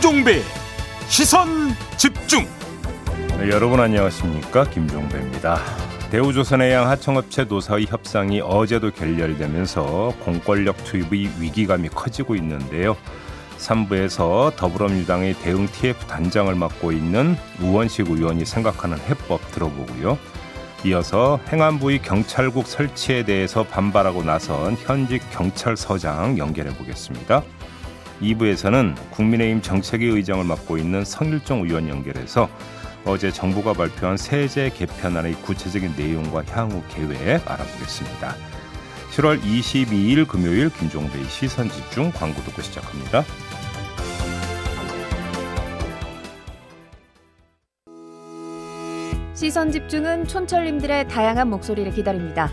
김종배 시선 집중 네, 여러분 안녕하십니까 김종배입니다. 대우조선해 양 하청업체 노사의 협상이 어제도 결렬되면서 공권력 투입의 위기감이 커지고 있는데요. 3부에서 더불어민주당의 대응 TF 단장을 맡고 있는 우원식 의원이 생각하는 해법 들어보고요. 이어서 행안부의 경찰국 설치에 대해서 반발하고 나선 현직 경찰서장 연결해 보겠습니다. 2부에서는 국민의힘 정책위 의장을 맡고 있는 성일종 의원 연결해서 어제 정부가 발표한 세제 개편안의 구체적인 내용과 향후 계획 알아보겠습니다. 7월 22일 금요일 김종배의 시선 집중 광고 듣고 시작합니다. 시선 집중은 촌철님들의 다양한 목소리를 기다립니다.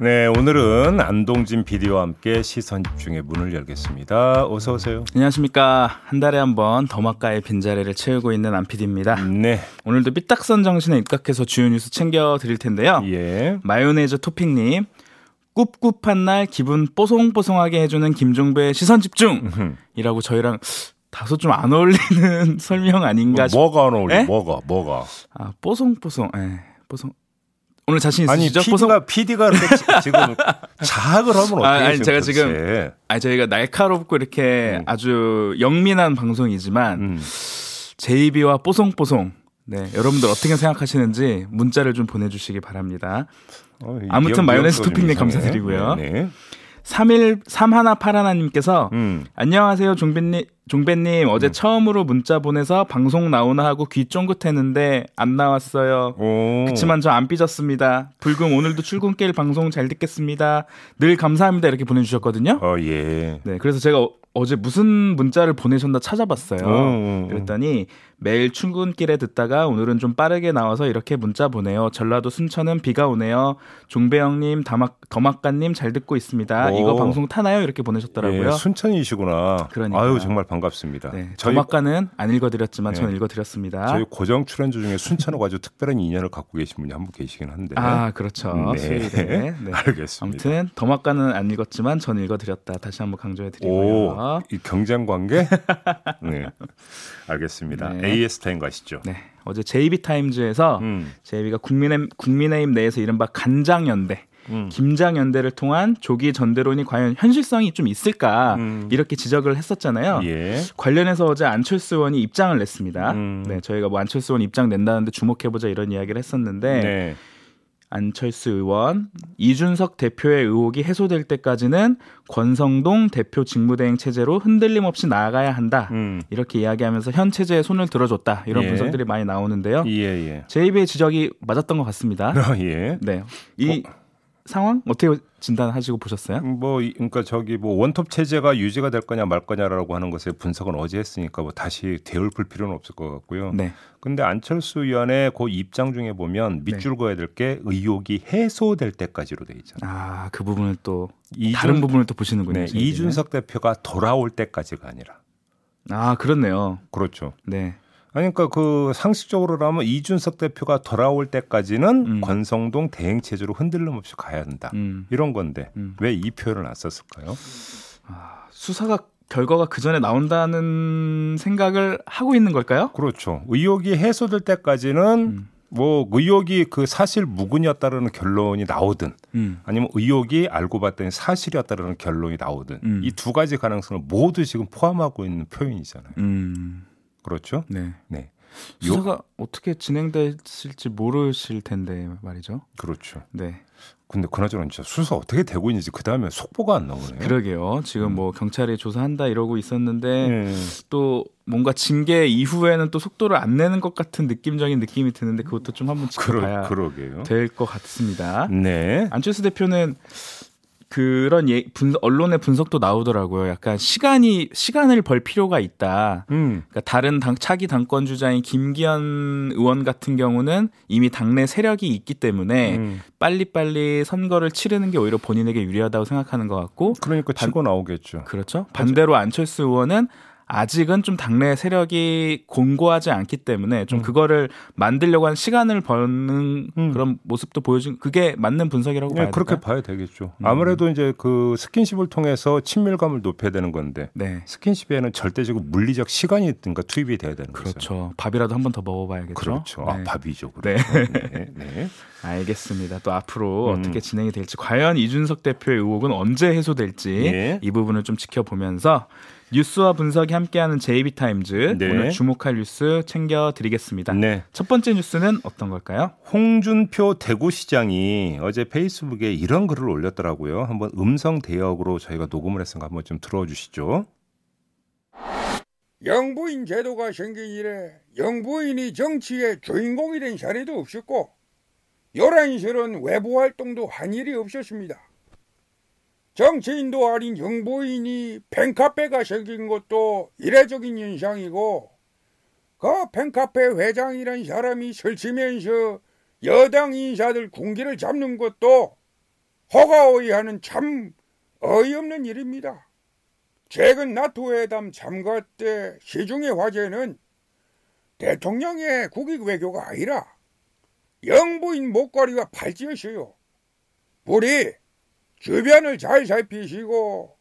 네, 오늘은 안동진 PD와 함께 시선 집중의 문을 열겠습니다. 어서 오세요. 안녕하십니까. 한 달에 한 번 더마카의 빈자리를 채우고 있는 안 PD입니다. 네. 오늘도 삐딱선 정신에 입각해서 주요 뉴스 챙겨 드릴 텐데요. 예. 마요네즈 토핑님. 꿉꿉한 날 기분 뽀송뽀송하게 해주는 김종배의 시선 집중이라고 저희랑 다소 좀 안 어울리는 설명 아닌가 뭐, 뭐가 안 어울려? 에? 뭐가? 뭐가? 아 뽀송뽀송, 예, 뽀송. 오늘 자신 아니 있으시죠? PD가 PD가 이렇게 지- 지금 자학을 하면 어떻게 아, 아니, 제가. 지금 아니 저희가 날카롭고 이렇게 음. 아주 영민한 방송이지만 음. 제이비와 뽀송뽀송. 네, 여러분들 어떻게 생각하시는지 문자를 좀 보내주시기 바랍니다. 어, 이 아무튼 마요네즈 토핑님. 감사드리고요. 네. 네. 31 3181님께서 음. 안녕하세요 종배님 종배님 어제 처음으로 문자 보내서 방송 나오나 하고 귀 쫑긋했는데 안 나왔어요. 오. 그치만 저 안 삐졌습니다. 불금 오늘도 출근길 방송 잘 듣겠습니다. 늘 감사합니다 이렇게 보내주셨거든요. 어 예. 네, 그래서 제가 어- 어제 무슨 문자를 보내셨나 찾아봤어요. 어, 어, 어. 그랬더니 매일 출근길에 듣다가 오늘은 좀 빠르게 나와서 이렇게 문자 보내요. 전라도 순천은 비가 오네요. 종배영님, 다막, 더막간님 잘 듣고 있습니다. 오. 이거 방송 타나요? 이렇게 보내셨더라고요. 예, 순천이시구나. 그러니까. 아유 정말 반갑습니다. 네, 저희 더막간은 안 읽어드렸지만 네. 저는 읽어드렸습니다. 저희 고정 출연주 중에 순천하고 아주 특별한 인연을 갖고 계신 분이 한 분 계시긴 한데. 아, 그렇죠. 네. 수요일에. 네. 알겠습니다. 아무튼 더막간은 안 읽었지만 저는 읽어드렸다. 다시 한번 강조해드리고요. 오, 이 경쟁 관계? 네. 알겠습니다. 네. AS 타임 가시죠. 네, 어제 JB 타임즈에서 음. JB가 국민의힘, 국민의힘 내에서 이른바 간장연대, 음. 김장연대를 통한 조기 전대론이 과연 현실성이 좀 있을까 음. 이렇게 지적을 했었잖아요. 예. 관련해서 어제 안철수 의원이 입장을 냈습니다. 음. 네, 저희가 뭐 안철수 의원 입장 낸다는데 주목해보자 이런 이야기를 했었는데 네. 안철수 의원, 이준석 대표의 의혹이 해소될 때까지는 권성동 대표 직무대행 체제로 흔들림 없이 나아가야 한다. 음. 이렇게 이야기하면서 현 체제에 손을 들어줬다. 이런 예. 분석들이 많이 나오는데요. 예, 예. 제이비의 지적이 맞았던 것 같습니다. 아, 예. 네. 이 상황 어떻게 진단하시고 보셨어요? 뭐 이- 그러니까 저기 뭐 원톱 체제가 유지가 될 거냐 말 거냐라고 하는 것에 분석은 어제 했으니까 뭐 다시 되풀 필요는 없을 것 같고요. 네. 근데 안철수 의원의 그 입장 중에 보면 밑줄 그어야 될 게 의혹이 해소될 때까지로 돼 있잖아요. 아, 그 부분을 또 이준- 다른 부분을 또 보시는군요. 네. 이준석 대표가 돌아올 때까지가 아니라 아, 그렇네요. 그렇죠. 네. 그러니까 그 상식적으로라면 이준석 대표가 돌아올 때까지는 음. 권성동 대행 체제로 흔들림 없이 가야 한다. 음. 이런 건데 음. 왜이 표현을 안 썼을까요? 수사가 결과가 그 전에 나온다는 생각을 하고 있는 걸까요? 그렇죠. 의혹이 해소될 때까지는 음. 뭐 의혹이 그 사실 무근이었다라는 결론이 나오든 음. 아니면 의혹이 알고 봤더니 사실이었다라는 결론이 나오든 음. 이두 가지 가능성을 모두 지금 포함하고 있는 표현이잖아요. 음. 그렇죠? 네. 네. 수사가 어떻게 진행됐을지 모르실 텐데 말이죠. 그렇죠. 네. 근데 그나저나 진짜 수사 어떻게 되고 있는지 그 다음에 속보가 안 나오네요. 그러게요. 지금 뭐 경찰이 조사한다 이러고 있었는데 음. 또 뭔가 징계 이후에는 또 속도를 안 내는 것 같은 느낌적인 느낌이 드는데 그것도 좀 한번 지켜봐야 그러. 될 것 같습니다. 네. 안철수 대표는 그런 예, 분, 언론의 분석도 나오더라고요. 약간 시간이 시간을 벌 필요가 있다. 음. 그러니까 다른 당, 차기 당권 주자인 김기현 의원 같은 경우는 이미 당내 세력이 있기 때문에 음. 빨리빨리 선거를 치르는 게 오히려 본인에게 유리하다고 생각하는 것 같고 그러니까 치고 나오겠죠. 그렇죠. 반대로 안철수 의원은 아직은 좀 당내 세력이 공고하지 않기 때문에 좀 음. 그거를 만들려고 한 시간을 버는 음. 그런 모습도 보여준 그게 맞는 분석이라고 네, 봐야 그렇게 될까요? 봐야 되겠죠. 음. 아무래도 이제 그 스킨십을 통해서 친밀감을 높여야 되는 건데 네. 스킨십에는 절대적으로 물리적 시간이 그러니까 투입이 돼야 되는 거죠. 그렇죠. 밥이라도 한 번 더 먹어봐야겠죠. 그렇죠. 아, 네. 밥이죠. 네. 그렇죠. 네. 네. 알겠습니다. 또 앞으로 음. 어떻게 진행이 될지 과연 이준석 대표의 의혹은 언제 해소될지 예. 이 부분을 좀 지켜보면서 뉴스와 분석이 함께하는 JB타임즈 네. 오늘 주목할 뉴스 챙겨드리겠습니다. 네. 첫 번째 뉴스는 어떤 걸까요? 홍준표 대구시장이 어제 페이스북에 이런 글을 올렸더라고요. 한번 음성 대역으로 저희가 녹음을 했으니까 한번 좀 들어주시죠. 영부인 제도가 생긴 이래 영부인이 정치의 주인공이 된 사례도 없었고 요란스런 외부 활동도 한 일이 없었습니다. 정치인도 아닌 영부인이 팬카페가 생긴 것도 이례적인 현상이고 그 팬카페 회장이란 사람이 설치면서 여당 인사들 군기를 잡는 것도 호가호위하는 참 어이없는 일입니다. 최근 나토 회담 참가 때 시중의 화제는 대통령의 국익 외교가 아니라 영부인 목걸이와 팔찌였어요. 우리 주변을 잘 살피시고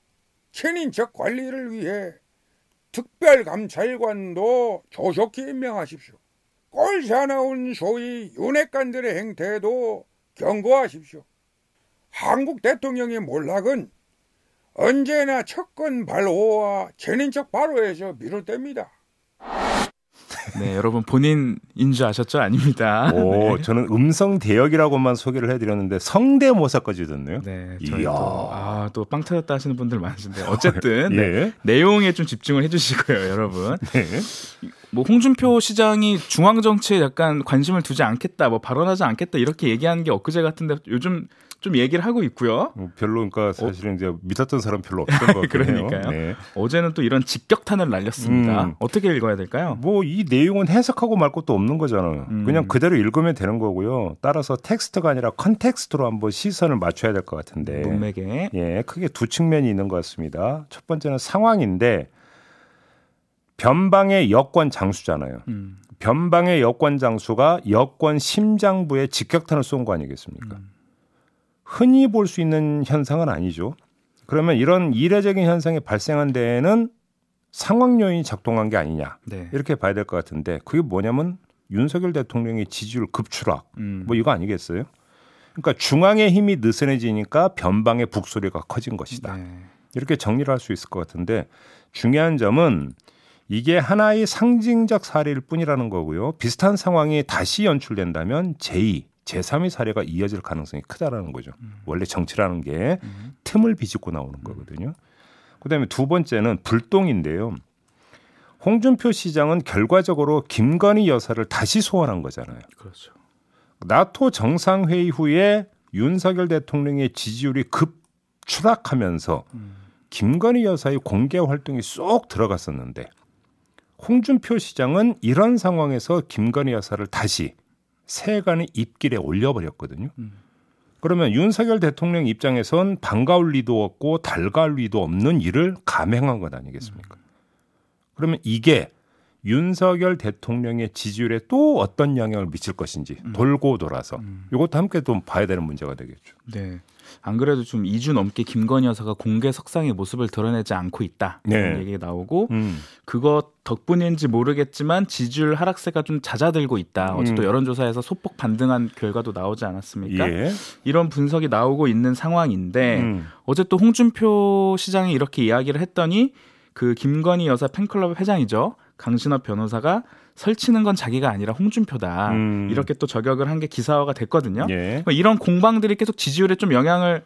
친인척 관리를 위해 특별감찰관도 조속히 임명하십시오. 꼴 사나운 소위 윤핵관들의 행태도 경고하십시오. 한국 대통령의 몰락은 언제나 척건 발호와 친인척 발호에서 비롯됩니다. 네, 여러분 본인인 줄 아셨죠? 아닙니다. 오, 네. 저는 음성 대역이라고만 소개를 해드렸는데 성대모사까지 듣네요. 네, 이야. 저희도 아, 또 빵 터졌다 하시는 분들 많으신데 어쨌든 네, 예. 내용에 좀 집중을 해주시고요, 여러분. 네. 뭐 홍준표 시장이 중앙 정치에 약간 관심을 두지 않겠다, 뭐 발언하지 않겠다 이렇게 얘기하는 게 엊그제 같은데 요즘 좀 얘기를 하고 있고요. 뭐 별로 그러니까 사실은 이제 믿었던 사람 별로 없던 것 같아요. 그러니까요. 네. 어제는 또 이런 직격탄을 날렸습니다. 음. 어떻게 읽어야 될까요? 뭐 이 내용은 해석하고 말 것도 없는 거잖아요. 음. 그냥 그대로 읽으면 되는 거고요. 따라서 텍스트가 아니라 context로 한번 시선을 맞춰야 될 것 같은데. 문맥에 예, 크게 두 측면이 있는 것 같습니다. 첫 번째는 상황인데 변방의 여권 장수잖아요. 음, 변방의 여권 장수가 여권 심장부에 직격탄을 쏜 거 아니겠습니까? 음. 흔히 볼 수 있는 현상은 아니죠. 그러면 이런 이례적인 현상이 발생한 데에는 상황 요인이 작동한 게 아니냐 네. 이렇게 봐야 될 것 같은데 그게 뭐냐면 윤석열 대통령의 지지율 급추락 음, 뭐 이거 아니겠어요? 그러니까 중앙의 힘이 느슨해지니까 변방의 북소리가 커진 것이다. 네. 이렇게 정리를 할 수 있을 것 같은데 중요한 점은 이게 하나의 상징적 사례일 뿐이라는 거고요. 비슷한 상황이 다시 연출된다면 제2, 제3의 사례가 이어질 가능성이 크다라는 거죠. 원래 정치라는 게 음. 틈을 비집고 나오는 거거든요. 그다음에 두 번째는 불똥인데요. 홍준표 시장은 결과적으로 김건희 여사를 다시 소환한 거잖아요. 그렇죠. 나토 정상회의 후에 윤석열 대통령의 지지율이 급 추락하면서 음. 김건희 여사의 공개 활동이 쏙 들어갔었는데 홍준표 시장은 이런 상황에서 김건희 여사를 다시 세간의 입길에 올려버렸거든요. 음. 그러면 윤석열 대통령 입장에선 반가울 리도 없고 달가울 리도 없는 일을 감행한 것 아니겠습니까? 그러면 이게 윤석열 대통령의 지지율에 또 어떤 영향을 미칠 것인지 돌고 돌아서 이것도 함께 좀 봐야 되는 문제가 되겠죠. 네. 안 그래도 좀 2주 넘게 김건희 여사가 공개 석상의 모습을 드러내지 않고 있다. 이런 네. 얘기가 나오고 음. 그거 덕분인지 모르겠지만 지지율 하락세가 좀 잦아들고 있다. 어제 또 음. 여론조사에서 소폭 반등한 결과도 나오지 않았습니까? 예. 이런 분석이 나오고 있는 상황인데 음. 어제 또 홍준표 시장이 이렇게 이야기를 했더니 그 김건희 여사 팬클럽 회장이죠. 강신업 변호사가 설치는 건 자기가 아니라 홍준표다. 음. 이렇게 또 저격을 한 게 기사화가 됐거든요. 예. 그러니까 이런 공방들이 계속 지지율에 좀 영향을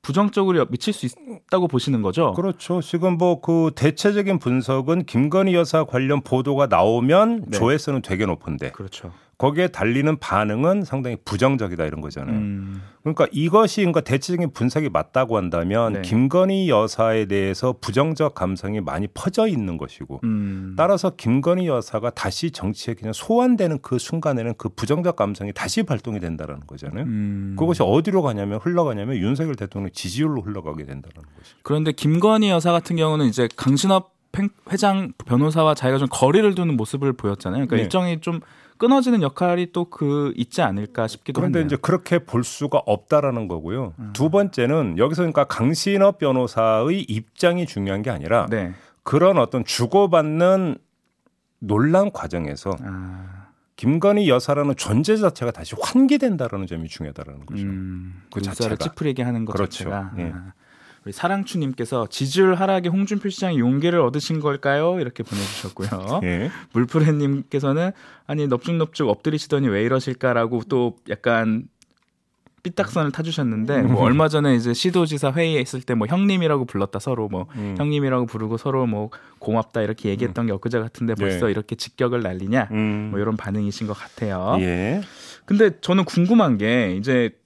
부정적으로 미칠 수 있다고 보시는 거죠. 그렇죠. 지금 뭐 그 대체적인 분석은 김건희 여사 관련 보도가 나오면 네. 조회수는 되게 높은데 그렇죠. 거기에 달리는 반응은 상당히 부정적이다 이런 거잖아요. 음. 그러니까 이것이 그러니까 대체적인 분석이 맞다고 한다면 네. 김건희 여사에 대해서 부정적 감성이 많이 퍼져 있는 것이고 음. 따라서 김건희 여사가 다시 정치에 그냥 소환되는 그 순간에는 그 부정적 감성이 다시 발동이 된다라는 거잖아요. 음. 그것이 어디로 가냐면 흘러가냐면 윤석열 대통령 지지율로 흘러가게 된다는 것이죠. 그런데 김건희 여사 같은 경우는 이제 강신업 행- 회장 변호사와 자기가 좀 거리를 두는 모습을 보였잖아요. 그러니까 네. 일정이 좀 끊어지는 역할이 또 그 있지 않을까 싶기도 그런데 한데요. 이제 그렇게 볼 수가 없다라는 거고요. 음. 두 번째는 여기서 그러니까 강신업 변호사의 입장이 중요한 게 아니라 네. 그런 어떤 주고받는 논란 과정에서 아, 김건희 여사라는 존재 자체가 다시 환기된다라는 점이 중요하다는 거죠. 음, 그 눈살을 자체가. 찌푸리게 하는 것 그렇죠. 자체가. 예. 아. 우리 사랑추님께서 지지율 하락에 홍준표 시장이 용기를 얻으신 걸까요? 이렇게 보내주셨고요. 예. 물프레님께서는 아니 넙죽넙죽 엎드리시더니 왜 이러실까라고 또 약간 삐딱선을 타주셨는데 뭐 음. 얼마 전에 이제 시도지사 회의에 있을 때 뭐 형님이라고 불렀다 서로 뭐 음. 형님이라고 부르고 서로 뭐 고맙다 이렇게 얘기했던 게 엊그제 같은데 벌써 네. 이렇게 직격을 날리냐 음. 뭐 이런 반응이신 것 같아요. 예. 근데 저는 궁금한 게 이제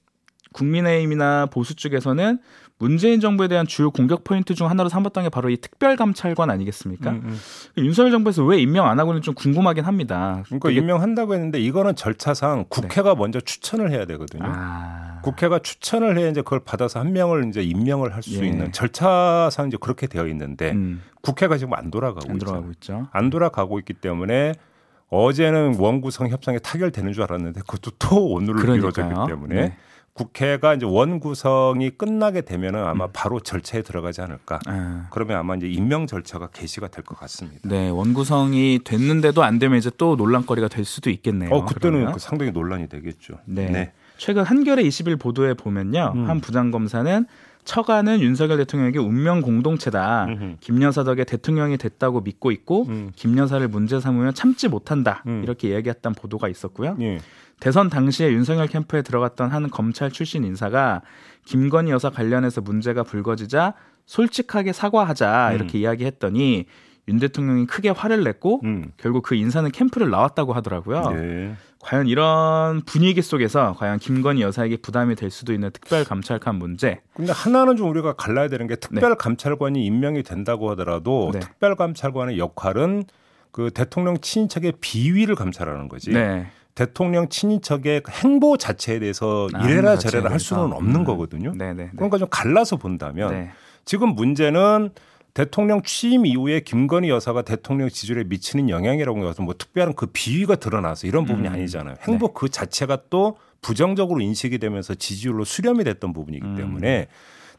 국민의힘이나 보수 쪽에서는 문재인 정부에 대한 주요 공격 포인트 중 하나로 삼았던 게 바로 이 특별감찰관 아니겠습니까? 음, 음. 윤석열 정부에서 왜 임명 안 하고는 좀 궁금하긴 합니다. 그러니까 되게- 임명한다고 했는데 이거는 절차상 국회가 먼저 추천을 해야 되거든요. 아, 국회가 추천을 해야 이제 그걸 받아서 한 명을 이제 임명을 할수 예. 있는 절차상 이제 그렇게 되어 있는데 음, 국회가 지금 안 돌아가고 안 있잖아요. 들어가고 있죠. 안 돌아가고 있기 때문에 어제는 원구성 협상이 타결되는 줄 알았는데 그것도 또 오늘로. 미뤄졌기 때문에 네. 국회가 이제 원 구성이 끝나게 되면은 아마 음. 바로 절차에 들어가지 않을까. 아, 그러면 아마 이제 임명 절차가 개시가 될 것 같습니다. 네 원 구성이 됐는데도 안 되면 이제 또 논란거리가 될 수도 있겠네요. 어 그때는. 그 상당히 논란이 되겠죠. 네. 최근 한겨레 20일 보도에 보면요. 음. 한 부장 검사는 처가는 윤석열 대통령에게 운명 공동체다. 음흠. 김 여사 덕에 대통령이 됐다고 믿고 있고 음. 김 여사를 문제 삼으면 참지 못한다. 음. 이렇게 이야기했던 보도가 있었고요. 예. 대선 당시에 윤석열 캠프에 들어갔던 한 검찰 출신 인사가 김건희 여사 관련해서 문제가 불거지자 솔직하게 사과하자 음. 이렇게 이야기했더니 윤 대통령이 크게 화를 냈고 음. 결국 그 인사는 캠프를 나왔다고 하더라고요. 예. 과연 이런 분위기 속에서 과연 김건희 여사에게 부담이 될 수도 있는 특별 감찰관 문제. 근데 하나는 좀 우리가 갈라야 되는 게 특별 감찰관이 임명이 된다고 하더라도 네. 특별 감찰관의 역할은 그 대통령 친인척의 비위를 감찰하는 거지. 네. 대통령 친인척의 그 행보 자체에 대해서 아, 이래라 저래라 할. 수는 없는 음. 거거든요. 네, 네. 네. 그러니까 좀 갈라서 본다면 네. 지금 문제는 대통령 취임 이후에 김건희 여사가 대통령 지지율에 미치는 영향이라고 해서 뭐 특별한 그 비위가 드러나서 이런 부분이 음. 아니잖아요. 행보 그 자체가 또 부정적으로 인식이 되면서 지지율로 수렴이 됐던 부분이기 음. 때문에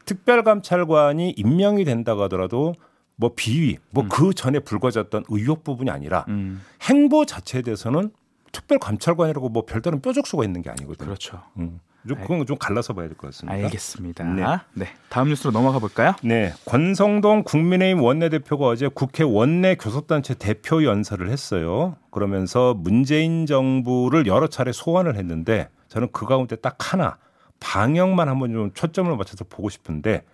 특별감찰관이 임명이 된다고 하더라도 뭐 비위, 뭐그 전에 불거졌던 의혹 부분이 아니라 음, 행보 자체에 대해서는 특별감찰관이라고 뭐 별다른 뾰족수가 있는 게 아니거든요. 그렇죠. 음. 좀 그건 좀 갈라서 봐야 될 것 같습니다. 알겠습니다. 네. 네. 다음 뉴스로 넘어가 볼까요? 네, 권성동 국민의힘 원내대표가 어제 국회 원내 교섭단체 대표 연설을 했어요. 그러면서 문재인 정부를 여러 차례 소환을 했는데 저는 그 가운데 딱 하나 방역만 한번 좀 초점을 맞춰서 보고 싶은데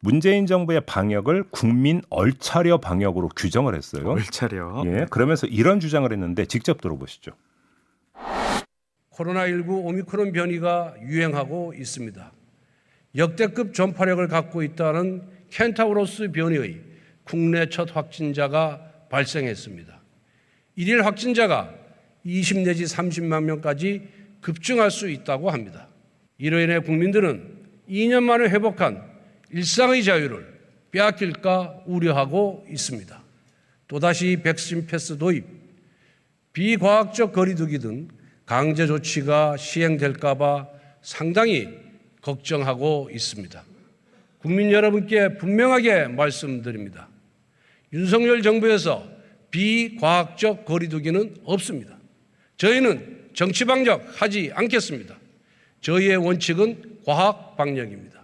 문재인 정부의 방역을 국민 얼차려 방역으로 규정을 했어요. 얼차려. 예, 그러면서 이런 주장을 했는데 직접 들어보시죠. 코로나19 오미크론 변이가 유행하고 있습니다. 역대급 전파력을 갖고 있다는 켄타우로스 변이의 국내 첫 확진자가 발생했습니다. 일일 확진자가 20 내지 30만 명까지 급증할 수 있다고 합니다. 이로 인해 국민들은 2년 만에 회복한 일상의 자유를 빼앗길까 우려하고 있습니다. 또다시 백신 패스 도입, 비과학적 거리두기 등 강제 조치가 시행될까봐 상당히 걱정하고 있습니다. 국민 여러분께 분명하게 말씀드립니다. 윤석열 정부에서 비과학적 거리두기는 없습니다. 저희는 정치 방역 하지 않겠습니다. 저희의 원칙은 과학 방역입니다.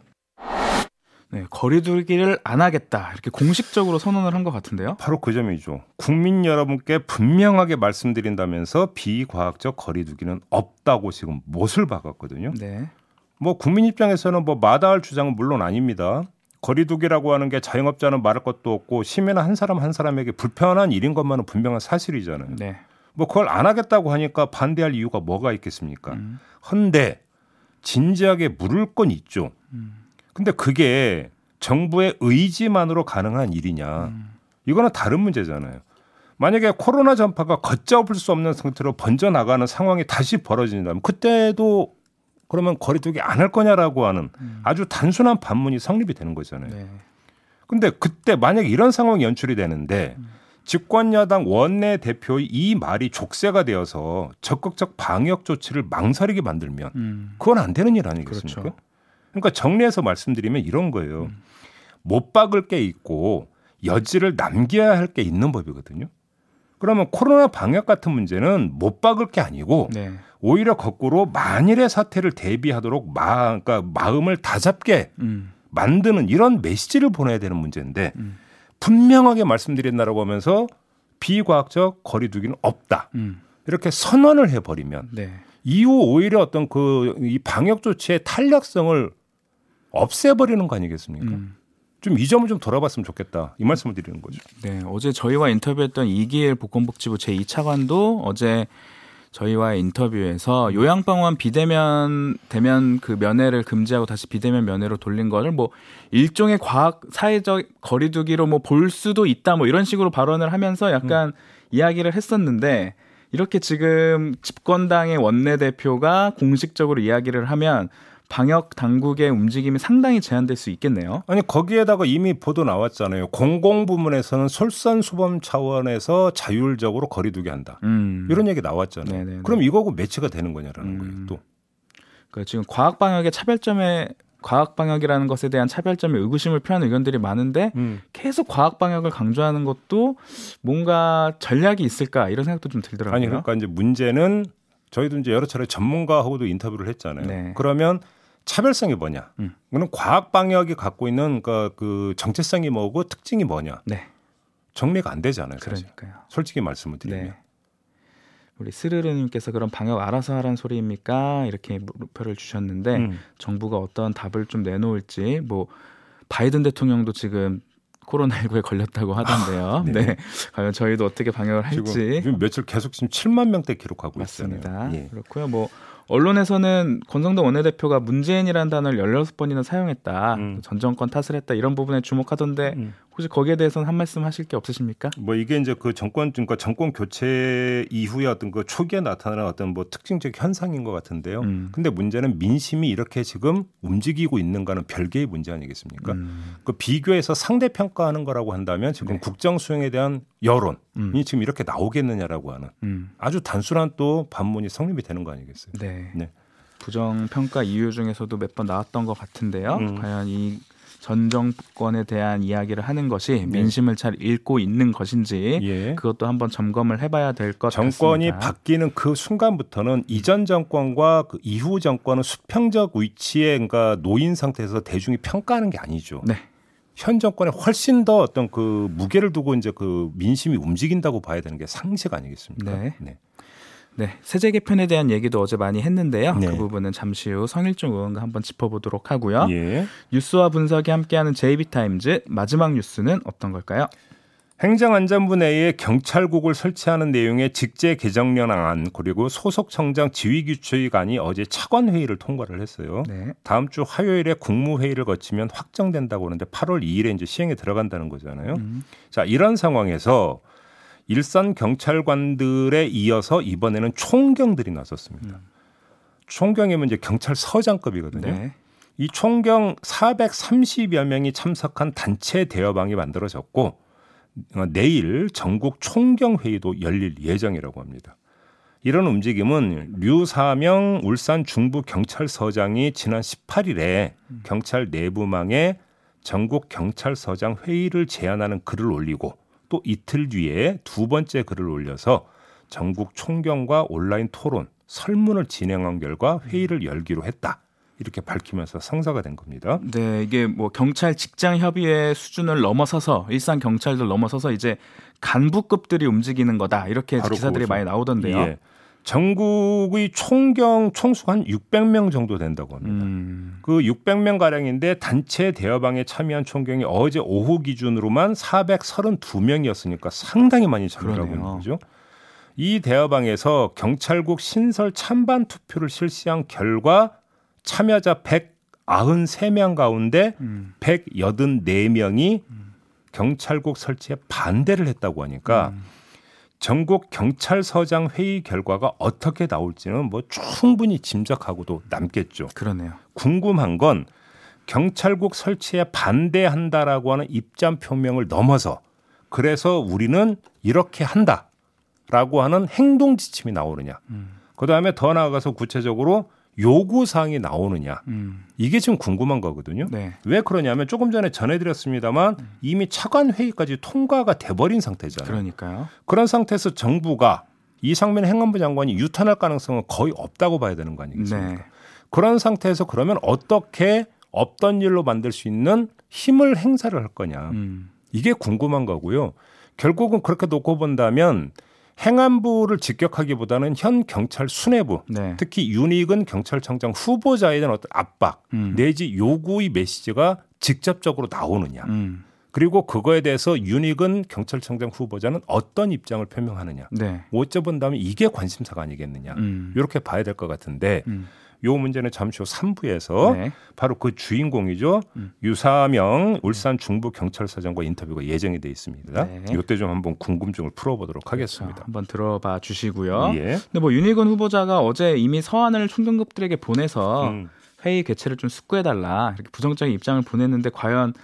네, 거리두기를 안 하겠다. 이렇게 공식적으로 선언을 한 것 같은데요. 바로 그 점이죠. 국민 여러분께 분명하게 말씀드린다면서 비과학적 거리두기는 없다고 지금 못을 박았거든요. 네. 뭐 국민 입장에서는 뭐 마다할 주장은 물론 아닙니다. 거리두기라고 하는 게 자영업자는 말할 것도 없고 시민은 한 사람 한 사람에게 불편한 일인 것만은 분명한 사실이잖아요. 네. 뭐 그걸 안 하겠다고 하니까 반대할 이유가 뭐가 있겠습니까? 음. 헌데 진지하게 물을 건 있죠. 음. 근데 그게 정부의 의지만으로 가능한 일이냐? 음. 이거는 다른 문제잖아요. 만약에 코로나 전파가 걷잡을 수 없는 상태로 번져 나가는 상황이 다시 벌어진다면 그때도 그러면 거리두기 안 할 거냐라고 하는 아주 단순한 반문이 성립이 되는 거잖아요. 네. 근데 그때 만약에 이런 상황이 연출이 되는데 집권여당 원내 대표의 이 말이 족쇄가 되어서 적극적 방역 조치를 망설이게 만들면 음. 그건 안 되는 일 아니겠습니까? 그렇죠. 그러니까 정리해서 말씀드리면 이런 거예요. 못 박을 게 있고 여지를 남겨야 할 게 있는 법이거든요. 그러면 코로나 방역 같은 문제는 못 박을 게 아니고 네. 오히려 거꾸로 만일의 사태를 대비하도록 마, 그러니까 마음을 다잡게 음. 만드는 이런 메시지를 보내야 되는 문제인데 음. 분명하게 말씀드린다라고 하면서 비과학적 거리두기는 없다. 음. 이렇게 선언을 해버리면 네. 이후 오히려 어떤 그 이 방역 조치의 탄력성을 없애버리는 거 아니겠습니까? 음. 좀이 점을 좀 돌아봤으면 좋겠다. 이 말씀을 드리는 거죠. 네, 어제 저희와 인터뷰했던 이기일 보건복지부 제 2차관도 어제 저희와의 인터뷰에서 요양병원 비대면 대면 그 면회를 금지하고 다시 비대면 면회로 돌린 거를 뭐 일종의 과학 사회적 거리두기로 뭐 볼 수도 있다 뭐 이런 식으로 발언을 하면서 약간 이야기를 했었는데 이렇게 지금 집권당의 원내대표가 공식적으로 이야기를 하면 방역 당국의 움직임이 상당히 제한될 수 있겠네요. 아니 거기에다가 이미 보도 나왔잖아요. 공공 부문에서는 솔선수범 차원에서 자율적으로 거리두기 한다. 음. 이런 얘기 나왔잖아요. 네네네. 그럼 이거하고 매치가 되는 거냐라는 음. 거예요. 또그 지금 과학 방역의 차별점에 과학 방역이라는 것에 대한 차별점에 의구심을 표하는 의견들이 많은데 음. 계속 과학 방역을 강조하는 것도 뭔가 전략이 있을까 이런 생각도 좀 들더라고요. 아니 그러니까 이제 문제는 저희도 이제 여러 차례 전문가하고도 인터뷰를 했잖아요. 네. 그러면 차별성이 뭐냐? 음. 그는 과학 방역이 갖고 있는 그러니까 그 정체성이 뭐고 특징이 뭐냐? 네, 정리가 안 되잖아요. 사실. 그러니까요. 솔직히 말씀을 드리면. 네. 우리 스르르님께서 그럼 방역 알아서 하란 소리입니까? 이렇게 물표를 주셨는데 음. 정부가 어떤 답을 좀 내놓을지 뭐 바이든 대통령도 지금 코로나19에 걸렸다고 하던데요. 네. 네. 과연 저희도 어떻게 방역을 할지 지금 며칠 계속 지금 7만 명대 기록하고 맞습니다. 있잖아요. 예. 그렇고요. 뭐 언론에서는 권성동 원내대표가 문재인이라는 단어를 16번이나 사용했다. 음. 전 정권 탓을 했다. 이런 부분에 주목하던데 음. 혹시 거기에 대해서는 한 말씀 하실 게 없으십니까? 뭐 이게 이제 그 정권 그러니까 정권 교체 이후에 어떤 그 초기에 나타나는 어떤 뭐 특징적 현상인 것 같은데요. 음. 근데 문제는 민심이 이렇게 지금 움직이고 있는가는 별개의 문제 아니겠습니까? 음. 그 비교해서 상대 평가하는 거라고 한다면 지금 네. 국정 수행에 대한 여론이 음. 지금 이렇게 나오겠느냐라고 하는 음. 아주 단순한 또 반문이 성립이 되는 거 아니겠어요? 네. 네. 부정 평가 이유 중에서도 몇 번 나왔던 것 같은데요. 음. 과연 이 전 정권에 대한 이야기를 하는 것이 네. 민심을 잘 읽고 있는 것인지 예. 그것도 한번 점검을 해봐야 될것 정권이 같습니다. 바뀌는 그 순간부터는 이전 정권과 그 이후 정권은 수평적 위치에 그러니까 놓인 상태에서 대중이 평가하는 게 아니죠. 네. 현 정권에 훨씬 더 어떤 그 무게를 두고 이제 그 민심이 움직인다고 봐야 되는 게 상식 아니겠습니까? 네. 네. 네, 세제 개편에 대한 얘기도 어제 많이 했는데요. 네. 그 부분은 잠시 후 성일종 의원과 한번 짚어보도록 하고요. 예. 뉴스와 분석이 함께하는 JB타임즈 마지막 뉴스는 어떤 걸까요? 행정안전부 내에 경찰국을 설치하는 내용의 직제 개정령안 그리고 소속 청장 지휘규칙안이 어제 차관회의를 통과를 했어요. 네, 다음 주 화요일에 국무회의를 거치면 확정된다고 하는데 8월 2일에 이제 시행에 들어간다는 거잖아요. 음. 자, 이런 상황에서 일선 경찰관들에 이어서 이번에는 총경들이 나섰습니다. 총경이면 이제 경찰서장급이거든요. 네, 이 총경 430여 명이 참석한 단체 대여방이 만들어졌고 어, 내일 전국 총경 회의도 열릴 예정이라고 합니다. 이런 움직임은 류사명 울산 중부 경찰서장이 지난 18일에 경찰 내부망에 전국 경찰서장 회의를 제안하는 글을 올리고 또 이틀 뒤에 두 번째 글을 올려서 전국 총경과 온라인 토론, 설문을 진행한 결과 회의를 열기로 했다. 이렇게 밝히면서 성사가 된 겁니다. 네, 이게 뭐 경찰 직장 협의회 수준을 넘어서서 일상 경찰들 넘어서서 이제 간부급들이 움직이는 거다 이렇게 기사들이 그거죠. 많이 나오던데요. 예. 전국의 총경 총수가 한 600명 정도 된다고 합니다. 음, 그 600명 가량인데 단체 대여방에 참여한 총경이 어제 오후 기준으로만 432명이었으니까 상당히 많이 참여하고 있는. 거죠. 이 대화방에서 경찰국 신설 찬반 투표를 실시한 결과 참여자 193명 가운데 음. 184명이 경찰국 설치에 반대를 했다고 하니까 음. 전국 경찰서장 회의 결과가 어떻게 나올지는 뭐 충분히 짐작하고도 남겠죠. 그러네요. 궁금한 건 경찰국 설치에 반대한다라고 하는 입장 표명을 넘어서 그래서 우리는 이렇게 한다라고 하는 행동 지침이 나오느냐. 그다음에 더 나아가서 구체적으로 요구 사항이 나오느냐. 음. 이게 지금 궁금한 거거든요. 네. 왜 그러냐면 조금 전에 전해드렸습니다만 이미 차관 회의까지 통과가 돼버린 상태잖아요. 그러니까요. 그런 상태에서 정부가 이상민 행안부 장관이 유탄할 가능성은 거의 없다고 봐야 되는 거 아니겠습니까? 네. 그런 상태에서 그러면 어떻게 없던 일로 만들 수 있는 힘을 행사를 할 거냐. 음. 이게 궁금한 거고요. 결국은 그렇게 놓고 본다면 행안부를 직격하기보다는 현 경찰 수뇌부, 네. 특히 윤익은 경찰청장 후보자에 대한 어떤 압박 음. 내지 요구의 메시지가 직접적으로 나오느냐. 음. 그리고 그거에 대해서 윤익은 경찰청장 후보자는 어떤 입장을 표명하느냐. 네. 어째 본다면 이게 관심사가 아니겠느냐. 음. 이렇게 봐야 될 것 같은데 음. 요 문제는 잠시 후 3부에서 네. 바로 그 주인공이죠. 음. 유사명 울산 중부 경찰서장과 인터뷰가 예정이 돼 있습니다. 네. 이때 좀 한번 궁금증을 풀어보도록 자, 하겠습니다. 한번 들어봐 주시고요. 예. 근데 뭐 윤희근 후보자가 어제 이미 서한을 총경급들에게 보내서 음. 회의 개최를 좀 숙고해달라 이렇게 부정적인 입장을 보냈는데 과연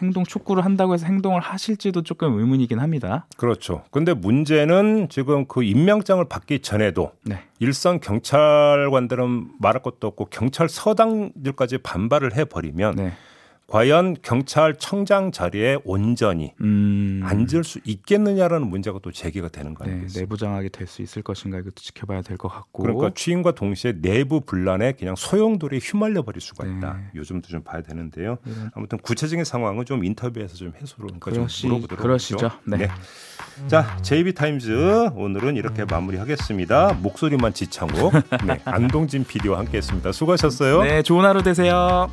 행동 촉구를 한다고 해서 행동을 하실지도 조금 의문이긴 합니다. 그렇죠. 근데 문제는 지금 그 임명장을 받기 전에도 네. 일선 경찰관들은 말할 것도 없고 경찰서장들까지 반발을 해버리면 네. 과연 경찰청장 자리에 온전히 음. 앉을 수 있겠느냐라는 문제가 또 제기가 되는 거 네, 아니겠습니까? 내부 장악이 될수 있을 것인가 이것도 지켜봐야 될 것 같고. 그러니까 취임과 동시에 내부 분란에 그냥 소용돌이 휘말려 버릴 수가 있다. 네. 요즘도 좀 봐야 되는데요. 이런- 아무튼 구체적인 상황은 좀 인터뷰에서 좀 해소를 그러니까 좀 그러시, 물어보도록 그러시죠. 하죠. 네. 자, JB 타임즈 오늘은 이렇게 마무리하겠습니다. 목소리만 지창욱, 네, 안동진 PD와 함께했습니다. 수고하셨어요. 네, 좋은 하루 되세요.